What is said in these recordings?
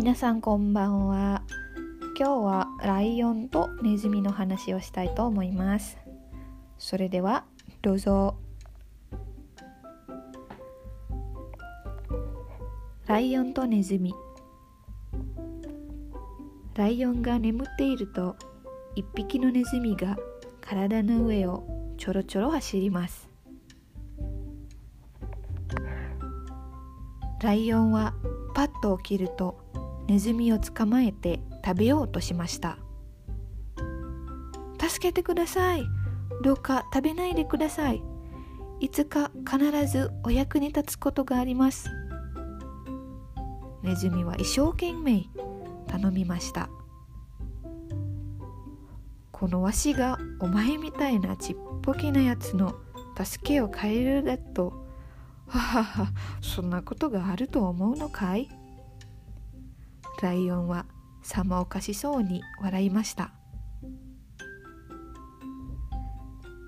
皆さんこんばんは。今日はライオンとネズミの話をしたいと思います。それではどうぞ。ライオンとネズミ。ライオンが眠っていると一匹のネズミが体の上をちょろちょろ走ります。ライオンはパッと起きるとネズミを捕まえて食べようとしました。助けてください。どうか食べないでください。いつか必ずお役に立つことがあります。ネズミは一生懸命頼みました。このわしがお前みたいなちっぽけなやつの助けを借りるだとはははそんなことがあると思うのかい？ライオンはさまおかしそうに笑いました。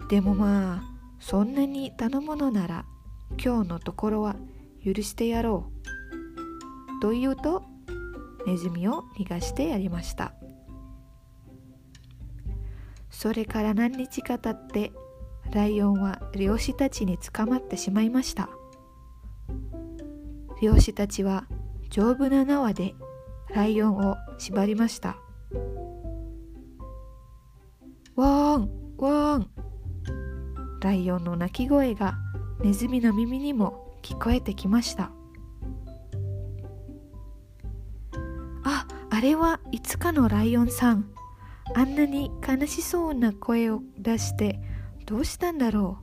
でもまあそんなに頼むのなら今日のところは許してやろう。と言うとネズミを逃がしてやりました。それから何日か経ってライオンは漁師たちに捕まってしまいました。漁師たちは丈夫な縄でライオンを縛りました。ワンワン。ライオンの鳴き声がネズミの耳にも聞こえてきました。ああれはいつかのライオンさん。あんなに悲しそうな声を出してどうしたんだろ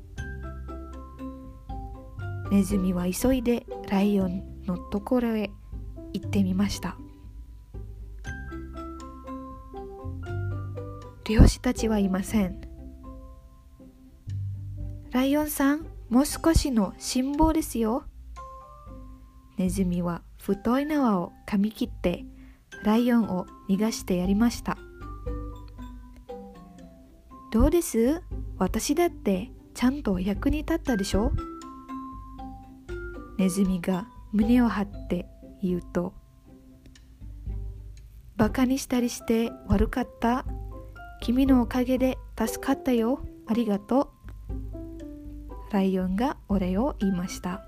う。ネズミは急いでライオンのところへ行ってみました。漁師たちはいません。ライオンさんもう少しの辛抱ですよ。ネズミは太い縄を噛み切ってライオンを逃がしてやりました。どうです？私だってちゃんと役に立ったでしょ？ネズミが胸を張って言うとバカにしたりして悪かった？君のおかげで助かったよ。ありがとう。ライオンがお礼を言いました。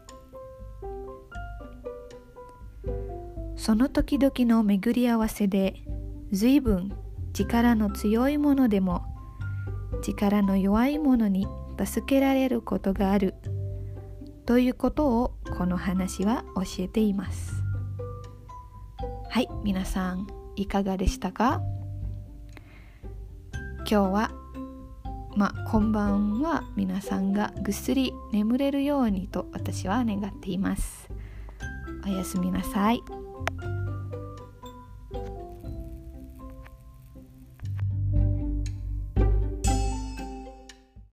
その時々の巡り合わせで随分力の強いものでも力の弱いものに助けられることがあるということをこの話は教えています。はい皆さんいかがでしたか？今日はまあこんばんは皆さんがぐっすり眠れるようにと私は願っていますおやすみなさい。